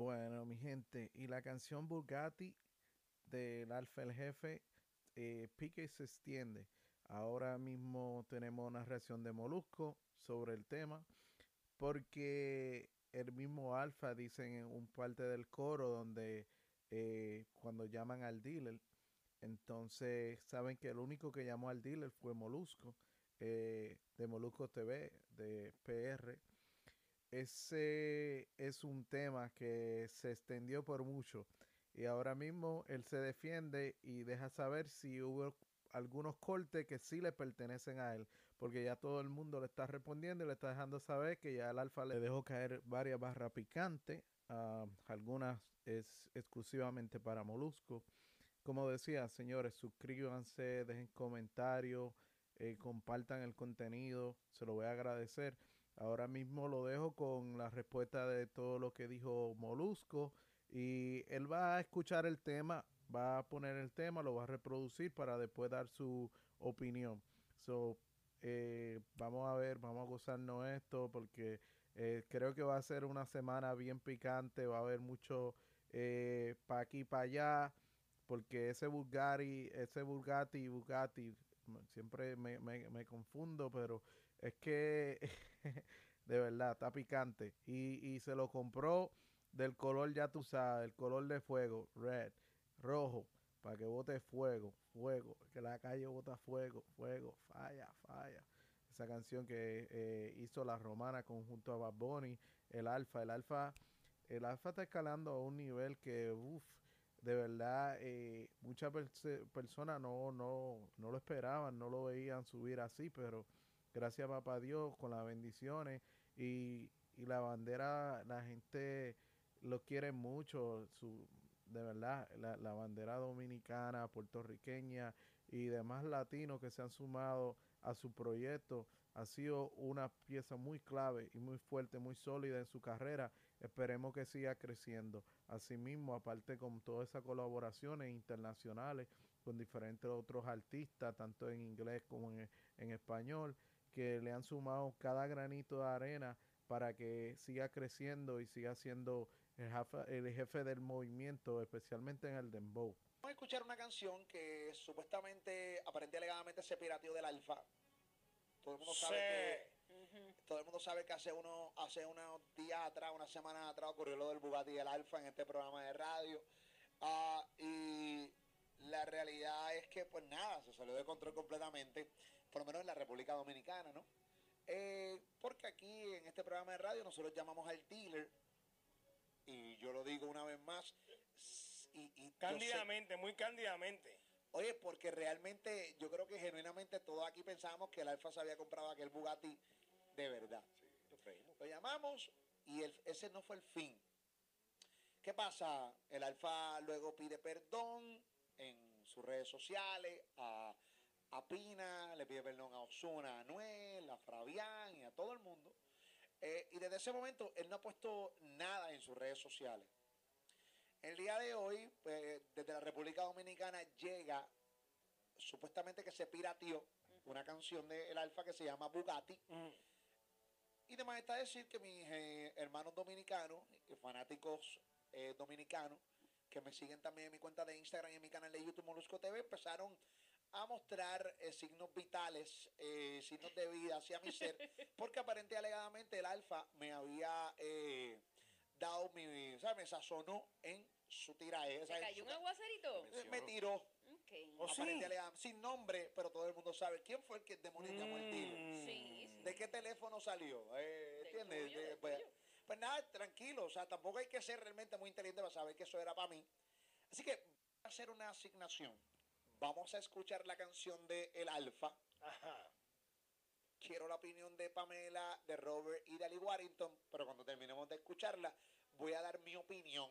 Bueno, mi gente, y la canción Bugatti del Alfa el Jefe, eh, pique y se extiende. Ahora mismo tenemos una reacción de Molusco sobre el tema, porque el mismo Alfa dice en un parte del coro donde eh, cuando llaman al dealer, entonces saben que el único que llamó al dealer fue Molusco, eh, de Molusco TV, de PR. Ese es un tema que se extendió por mucho y ahora mismo él se defiende y deja saber si hubo algunos cortes que sí le pertenecen a él, porque ya todo el mundo le está respondiendo y le está dejando saber que ya el alfa le dejó caer varias barras picantes, uh, algunas es exclusivamente para Molusco. Como decía, señores, suscríbanse, dejen comentarios, eh, compartan el contenido, se lo voy a agradecer. Ahora mismo lo dejo con la respuesta de todo lo que dijo Molusco y él va a escuchar el tema, va a poner el tema, lo va a reproducir para después dar su opinión. So, eh, vamos a ver, vamos a gozarnos esto porque eh, creo que va a ser una semana bien picante, va a haber mucho eh, para aquí para allá, porque ese Bugatti, ese Bugatti, Bugatti, siempre me, me, me confundo, pero es que de verdad está picante y, y se lo compró del color, ya tú sabes, el color de fuego, red, rojo, para que bote fuego, fuego, que la calle bota fuego, fuego, falla, falla. Esa canción que eh, hizo la romana conjunto a Bad Bunny, el alfa, el alfa, el alfa está escalando a un nivel que, uff, de verdad, eh, muchas personas no, no, no lo esperaban, no lo veían subir así, pero gracias papá Dios, con las bendiciones y, y la bandera, la gente lo quiere mucho, su, de verdad, la, la, bandera dominicana, puertorriqueña y demás latinos que se han sumado a su proyecto ha sido una pieza muy clave y muy fuerte, muy sólida en su carrera. Esperemos que siga creciendo. Asimismo, aparte con todas esas colaboraciones internacionales con diferentes otros artistas, tanto en inglés como en, en español, que le han sumado cada granito de arena para que siga creciendo y siga siendo el jefe, el jefe del movimiento, especialmente en el dembow. Vamos a escuchar una canción que supuestamente, aparentemente alegadamente se pirateó del alfa. Todo el mundo sabe que todo el mundo sabe que hace uno hace unos días atrás, una semana atrás ocurrió lo del Bugatti del Alfa en este programa de radio. Uh, y la realidad es que pues nada, se salió de control completamente, por lo menos en la República Dominicana, ¿no? Eh, porque aquí en este programa de radio nosotros llamamos al dealer, y yo lo digo una vez más. Y, y cándidamente, muy cándidamente. Oye, porque realmente yo creo que genuinamente todos aquí pensábamos que el Alfa se había comprado aquel Bugatti de verdad. Sí, lo, creímos. lo llamamos y el, ese no fue el fin. ¿Qué pasa? El Alfa luego pide perdón en sus redes sociales a a Pina, le pide perdón a Osuna, a Anuel, a Fabián y a todo el mundo. Eh, y desde ese momento él no ha puesto nada en sus redes sociales. El día de hoy, pues, desde la República Dominicana llega, supuestamente que se pirateó, una canción de El Alfa que se llama Bugatti. Mm. Y además está decir que mis eh, hermanos dominicanos, fanáticos eh, dominicanos, que me siguen también en mi cuenta de Instagram y en mi canal de YouTube Molusco TV, empezaron a mostrar eh, signos vitales, eh, signos de vida hacia mi ser, porque aparentemente alegadamente el alfa me había eh, dado mi, o sea, me sazonó en su tiraje. ¿Se cayó un aguacerito? Me, me tiró. Okay. ¿Oh, sí? sin nombre, pero todo el mundo sabe quién fue el que demonio llamó el tiro. Sí, sí. ¿De qué teléfono salió? Eh, ¿Entiendes? tuyo, De- del pues, pues nada, tranquilo, o sea, tampoco hay que ser realmente muy inteligente para saber que eso era para mí. Así que voy a hacer una asignación. Vamos a escuchar la canción de El Alfa. Ajá. Quiero la opinión de Pamela, de Robert y de Ali Warrington, pero cuando terminemos de escucharla, voy a dar mi opinión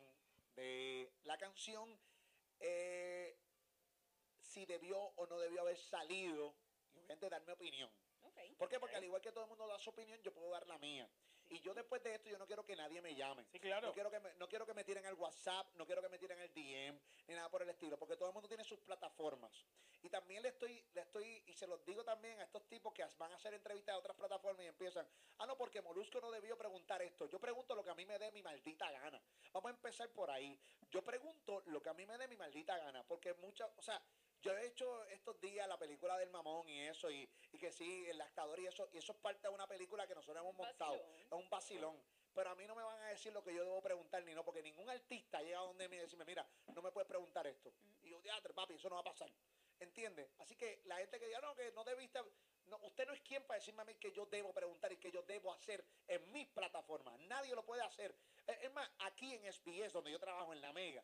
de la canción, eh, si debió o no debió haber salido, y obviamente dar mi opinión. Ok. ¿Por qué? Porque al igual que todo el mundo da su opinión, yo puedo dar la mía. Y yo después de esto, yo no quiero que nadie me llame. Sí, claro. No quiero, que me, no quiero que me tiren el WhatsApp, no quiero que me tiren el DM, ni nada por el estilo, porque todo el mundo tiene también le estoy, le estoy, y se los digo también a estos tipos que van a hacer entrevistas a otras plataformas y empiezan, ah, no, porque Molusco no debió preguntar esto. Yo pregunto lo que a mí me dé mi maldita gana. Vamos a empezar por ahí. Yo pregunto lo que a mí me dé mi maldita gana, porque muchas, o sea, yo he hecho estos días la película del mamón y eso, y, y que sí, el actador y eso, y eso es parte de una película que nosotros hemos montado. Vacilón. Es un vacilón. Pero a mí no me van a decir lo que yo debo preguntar ni no, porque ningún artista llega a donde me decirme, mira, no me puedes preguntar esto. Y yo, diatre, papi, eso no va a pasar. ¿Entiendes? Así que la gente que diga, no, que no debiste. No, usted no es quien para decirme a mí que yo debo preguntar y que yo debo hacer en mis plataformas. Nadie lo puede hacer. Es es más, aquí en SBS, donde yo trabajo en la Mega,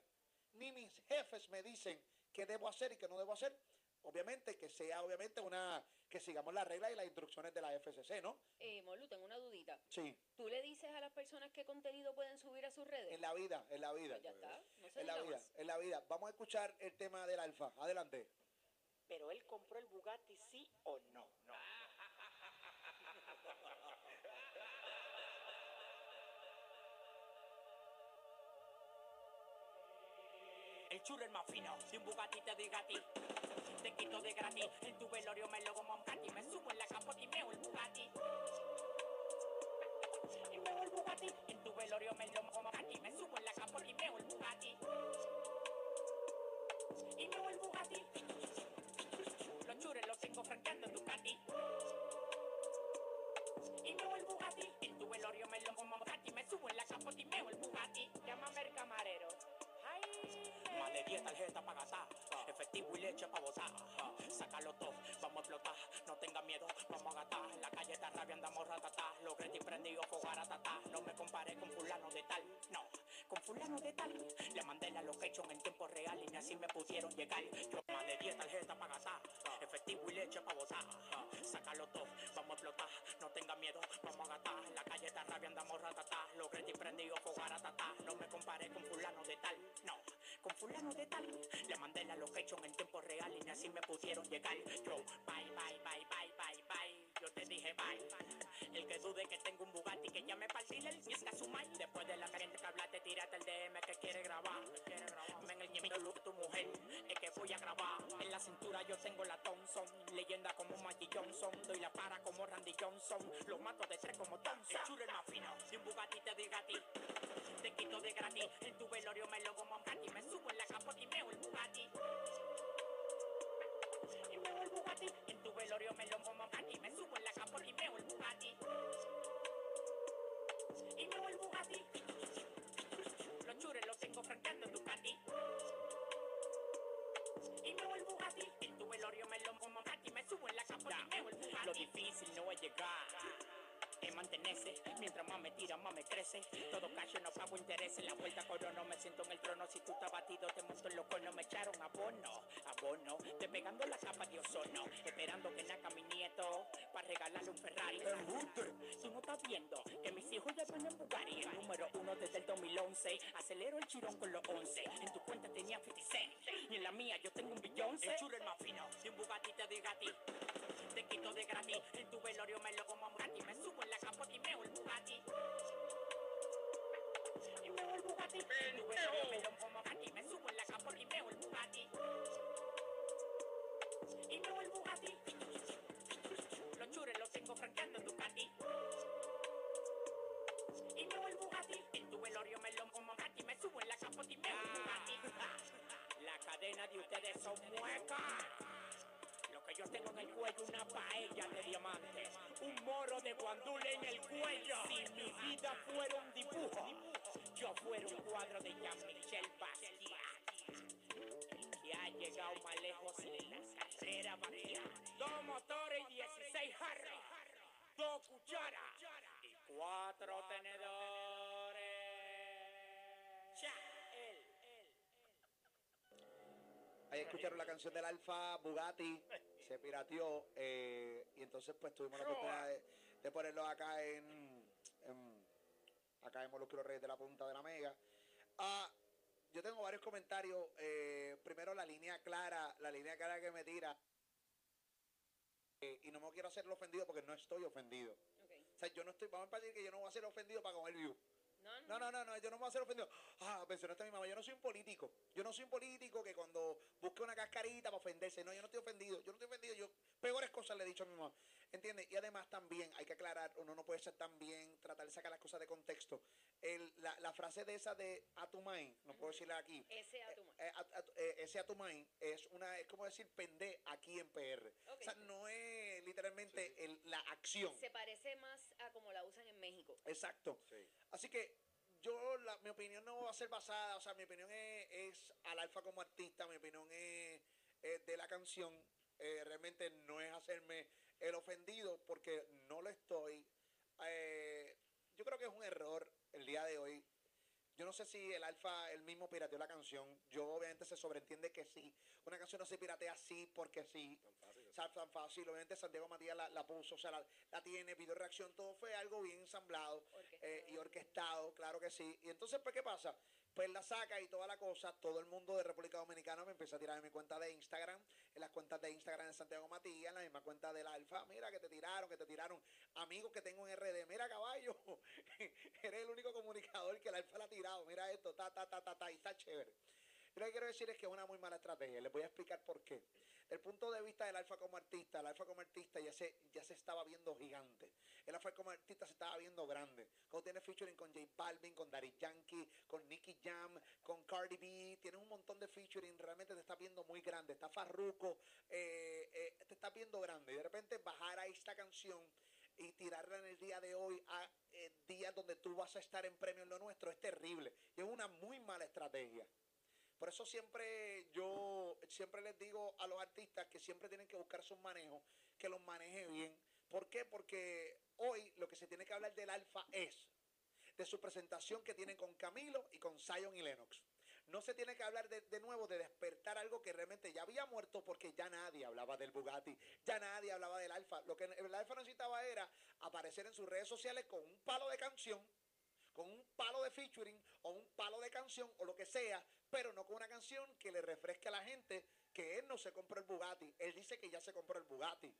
ni mis jefes me dicen qué debo hacer y qué no debo hacer. Obviamente que sea, obviamente, una que sigamos las reglas y las instrucciones de la FCC, ¿no? Eh, Molu, tengo una dudita. Sí, ¿Tú le dices a las personas qué contenido pueden subir a sus redes? en la vida, en la vida. Pues ya está, no se En la vida, más. en la vida. Vamos a escuchar el tema del alfa. Adelante. Pero él compró el Bugatti, sí o no. El churro es más fino, si un Bugatti te diga ti, te quito de gratis. En tu velorio me lo como un Bugatti, me subo en la capota y meo el Bugatti. Y meo el Bugatti, en tu velorio me lo como un Bugatti, me subo en la capota y meo el Bugatti. Y meo el Bugatti. En Ducati. Y meo el Bugatti. En tu velorio me lo como Bugatti. Me subo en la capota y meo el Bugatti. Llámame el camarero. 10 tarjetas para gastar. Efectivo y leche para botar. Sácalo todo, vamos a explotar. No tenga miedo, vamos a gastar. La calle está rabia, andamos ratatá. Los gretis prendidos, fogar a tatá. No me compare con fulano de tal. No, con fulano de tal. Le mandé la location en tiempo real y ni así me pudieron llegar. Yo 10 tarjetas para gastar. Efectivo y leche para botar. Sácalo todo, vamos a explotar. No tenga miedo, vamos a gastar. La calle está rabia, andamos ratatá. Le mandé la location en tiempo real y ni así me pudieron llegar. Yo, bye, bye, bye, bye, bye, bye. Yo te dije bye. El que dude que tengo un Bugatti que llame para el dealer y está su mal. Después de la caliente que hablaste, tírate el DM que quiere grabar. Quiere grabar. En el ñemito look tu mujer es que voy a grabar. En la cintura yo tengo la Thompson. Leyenda como Maggie Johnson. Doy la para como Randy Johnson. Los mato de tres como Thompson. El churro es más fino. Si un Bugatti te diga a ti. Te quito de gratis. En tu velorio me lo como a un. Me subo en la Bugatti. Y meo el Bugatti. En tu velorio me lo como Bugatti. Me subo en la capota y meo el Bugatti. Y meo el Bugatti. Los chures los tengo franqueando Ducati. Y meo el Bugatti. En tu velorio me lo como Bugatti. Me subo en la capota y meo el Bugatti. Lo difícil no es llegar mantenerse. Mientras más me tira, más me crece. Todo cash, no pago intereses. La vuelta corono, me siento en el trono. Si tú estás batido, te abono, abono. Te pegando la capa de ozono. Esperando que naca mi nieto. Para regalarle un Ferrari. Tú no estás viendo que mis hijos ya van en Bugatti. El número uno desde el 2011. Acelero el chirón con los 11. En tu cuenta tenía 50 cent. Y en la mía yo tengo un billón. El churro es más fino. Si un Bugatti te diga a ti te quito de gratis. En tu velorio me lo como a Bugatti. Me subo en la capota y meo el Bugatti. Meo el Bugatti. Me lo como Bugatti. Me subo en la capota y meo el Bugatti. Y meo el Bugatti. Los chures los tengo franqueando en Ducati. Y meo el Bugatti. En tu velorio me lo como Bugatti. Me subo en la capota y meo el Bugatti. La cadena de ustedes son muecas. Lo que yo tengo en el cuello, una paella de diamantes. Un moro de guandule en el cuello. Si mi vida fuera un dibujo, yo fuera un cuadro de Jean-Michel Basquiat. El que ha llegado más lejos en la carrera vacía. Dos motores y 16 jarros. Dos cucharas y cuatro tenedores. Ya, él. Ahí escucharon la canción del Alfa Bugatti, se pirateó eh, y entonces pues tuvimos la oportunidad de, de ponerlo acá en- acá en Molusco Reyes de la Punta de la Mega. Ah, yo tengo varios comentarios. eh, primero la línea clara, la línea clara que me tira. Eh, y no me quiero hacerlo ofendido porque no estoy ofendido. Ok. O sea, yo no estoy, vamos a decir que yo no voy a ser ofendido para comer view. No, No, no, no, no, yo no me voy a ser ofendido. Ah, mencionaste a mi mamá. Yo no soy un político. Yo no soy un político que cuando busque una cascarita para ofenderse. No, yo no estoy ofendido. Yo no estoy ofendido. Yo peores cosas le he dicho a mi mamá. ¿Entiendes? Y además también hay que aclarar, uno no puede ser también, tratar de sacar las cosas de contexto. El, la, la frase de esa de a tu mind, no puedo decirla aquí. Ese a tu. Eh, a- a- eh, ese a tu mind es una es como decir pende aquí en PR. O sea, no es literalmente el- la acción. Se parece más a como la usan en México. Exacto. Sí. Así que yo, la, mi opinión no va a ser basada, o sea, mi opinión es, es al alfa como artista, mi opinión es, es de la canción. Eh, realmente no es hacerme el ofendido porque no lo estoy. Eh, yo creo que es un error el día de hoy. Yo no sé si el alfa, el mismo pirateó la canción. Yo obviamente se sobreentiende que sí. Una canción no se piratea así porque sí. Tan fácil. O sea, tan fácil. Obviamente Santiago Matías la, la puso, o sea, la, la tiene, video reacción, todo fue algo bien ensamblado eh, y orquestado, claro que sí. Y entonces, pues, ¿qué pasa? Pues la saca y toda la cosa, todo el mundo de República Dominicana me empieza a tirar en mi cuenta de Instagram, en las cuentas de Instagram de Santiago Matías, en la misma cuenta del Alfa, mira que te tiraron, que te tiraron, amigos que tengo en RD, mira caballo, eres el único comunicador que el Alfa la ha tirado, mira esto, ta, ta, ta, ta, ta, y está chévere. Lo que quiero decir es que es una muy mala estrategia, les voy a explicar por qué. Del punto de vista del Alfa como artista, el Alfa como artista ya se, ya se estaba viendo gigante. El Alfa como artista se estaba viendo grande. Cuando tiene featuring con J Balvin, con Daddy Yankee, con Nicky Jam, con Cardi B, tiene un montón de featuring, realmente te está viendo muy grande. Está Farruko, eh, eh, te está viendo grande. Y de repente bajar a esta canción y tirarla en el día de hoy a eh, días donde tú vas a estar en premio en lo nuestro es terrible. Es una muy mala estrategia. Por eso siempre yo siempre les digo a los artistas que siempre tienen que buscar sus manejos, que los maneje bien. ¿Por qué? Porque hoy lo que se tiene que hablar del Alfa es de su presentación que tienen con Camilo y con Zion y Lennox. No se tiene que hablar de, de nuevo de despertar algo que realmente ya había muerto porque ya nadie hablaba del Bugatti, ya nadie hablaba del Alfa. Lo que el Alfa necesitaba era aparecer en sus redes sociales con un palo de canción con un palo de featuring o un palo de canción o lo que sea, pero no con una canción que le refresque a la gente que él no se compró el Bugatti. Él dice que ya se compró el Bugatti.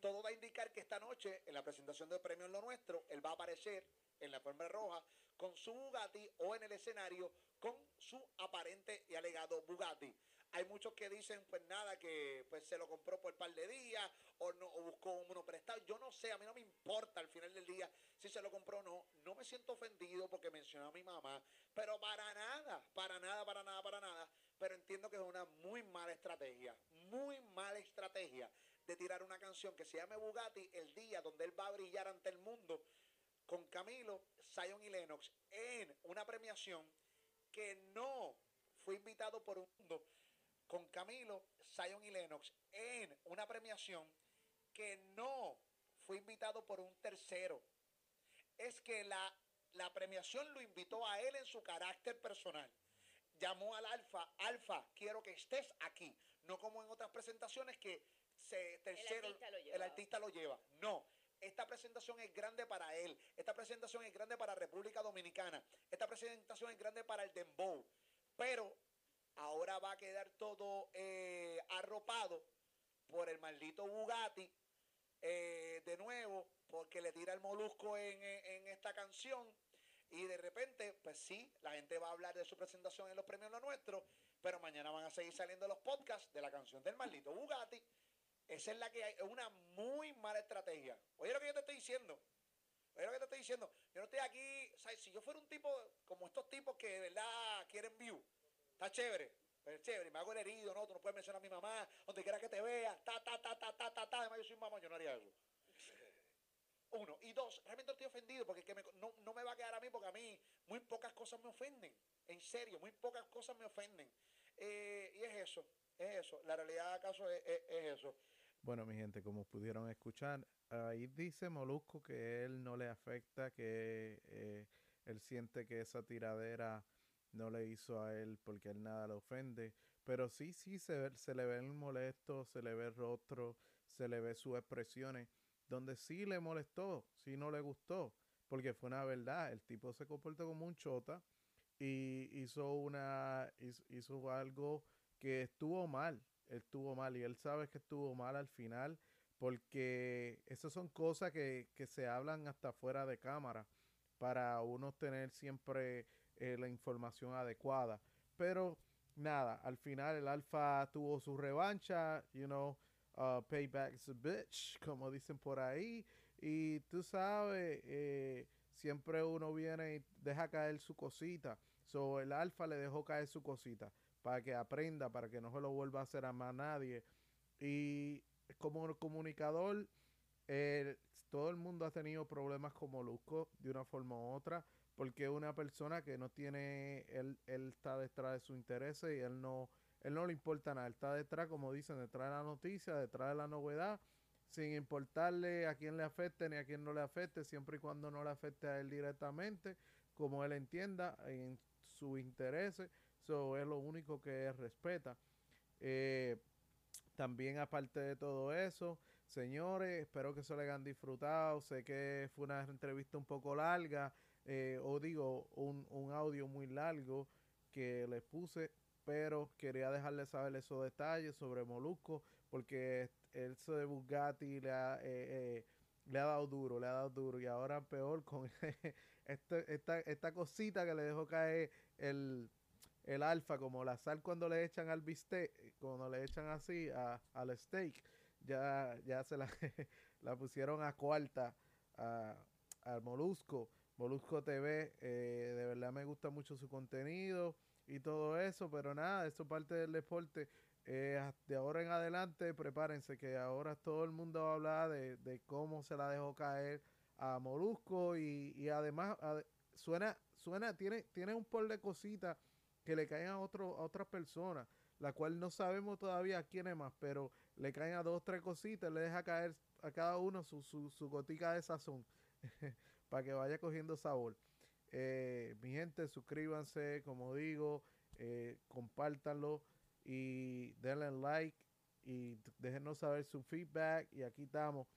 Todo va a indicar que esta noche, en la presentación de premio en lo nuestro, él va a aparecer en la alfombra roja con su Bugatti o en el escenario con su aparente y alegado Bugatti. Hay muchos que dicen, pues nada, que pues se lo compró por un par de días o, no, o buscó uno prestado. Yo no sé, a mí no me importa al final del día si se lo compró o no. No me siento ofendido porque mencionó a mi mamá, pero para nada, para nada, para nada, para nada. Pero entiendo que es una muy mala estrategia, muy mala estrategia de tirar una canción que se llame Bugatti el día donde él va a brillar ante el mundo con Camilo, Zion y Lennox en una premiación que no fue invitado por un mundo con Camilo, Zion y Lennox en una premiación que no fue invitado por un tercero. Es que la, la premiación lo invitó a él en su carácter personal. Llamó al Alfa, Alfa, quiero que estés aquí. No como en otras presentaciones que se, tercero, artista lo el artista lo lleva. No, esta presentación es grande para él. Esta presentación es grande para República Dominicana. Esta presentación es grande para el Dembow. Pero ahora va a quedar todo eh, arropado por el maldito Bugatti. eh, de nuevo, porque le tira el molusco en, en- en esta canción. Y de repente, pues sí, la gente va a hablar de su presentación en los premios Lo Nuestro, pero mañana van a seguir saliendo los podcasts de la canción del maldito Bugatti. Esa es la que hay, es una muy mala estrategia. Oye lo que yo te estoy diciendo. Oye lo que te estoy diciendo. Yo no estoy aquí, sea, si yo fuera un tipo como estos tipos que de verdad quieren view, está chévere. Es chévere, me hago el herido, no, tú no puedes mencionar a mi mamá, donde quiera que te vea, ta, ta, ta, ta, ta, ta, ta, además yo soy mamá, yo no haría eso. Uno. Y dos, realmente estoy ofendido porque no, no me va a quedar a mí porque a mí muy pocas cosas me ofenden. En serio, muy pocas cosas me ofenden. Eh, y es eso, es eso. La realidad acaso es, es- es eso. Bueno, mi gente, como pudieron escuchar, ahí dice Molusco que él no le afecta, que eh, él siente que esa tiradera no le hizo a él porque él nada le ofende. Pero sí, sí, se, se le ve el molesto, se le ve el rostro, se le ve sus expresiones, donde sí le molestó, sí no le gustó, porque fue una verdad. El tipo se comportó como un chota y hizo una hizo, hizo algo que estuvo mal, él estuvo mal y él sabe que estuvo mal al final, porque esas son cosas que, que se hablan hasta fuera de cámara para uno tener siempre eh, la información adecuada. Pero nada, al final el alfa tuvo su revancha, you know, uh, payback is a bitch, como dicen por ahí. Y tú sabes, eh, siempre uno viene y deja caer su cosita. So el alfa le dejó caer su cosita para que aprenda, para que no se lo vuelva a hacer a más nadie. Y como comunicador, eh, todo el mundo ha tenido problemas con Molusco de una forma u otra, porque una persona que no tiene, él, él está detrás de su interés y él no, él no le importa nada, él está detrás, como dicen, detrás de la noticia, detrás de la novedad, sin importarle a quién le afecte ni a quién no le afecte, siempre y cuando no le afecte a él directamente, como él entienda en sus intereses, eso es lo único que respeta. Eh, también aparte de todo eso, señores, espero que se lo hayan disfrutado. Sé que fue una entrevista un poco larga, eh, o digo, un, un, audio muy largo que les puse, pero quería dejarles saber esos detalles sobre Molusco, porque eso de Bugatti le ha, eh, le ha dado duro, le ha dado duro, y ahora peor con este, esta, esta cosita que le dejó caer el el alfa, como la sal cuando le echan al bistec, cuando le echan así a, al steak, ya, ya se la, pusieron a cuarta al Molusco. Molusco TV, eh, de verdad me gusta mucho su contenido y todo eso, pero nada, eso parte del deporte. Eh, de ahora en adelante, prepárense que ahora todo el mundo va a hablar de, de cómo se la dejó caer a Molusco y, y además suena, suena, tiene, tiene un por de cositas que le caen a, otro, a otra persona, la cual no sabemos todavía quién es más, pero le caen a dos, tres cositas, le deja caer a cada uno su, su, su gotica de sazón para que vaya cogiendo sabor. Eh, mi gente, suscríbanse, como digo, eh, compártanlo y denle like y déjenos saber su feedback y aquí estamos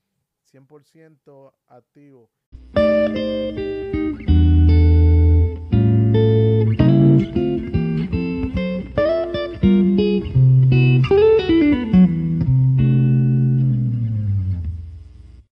100% activos.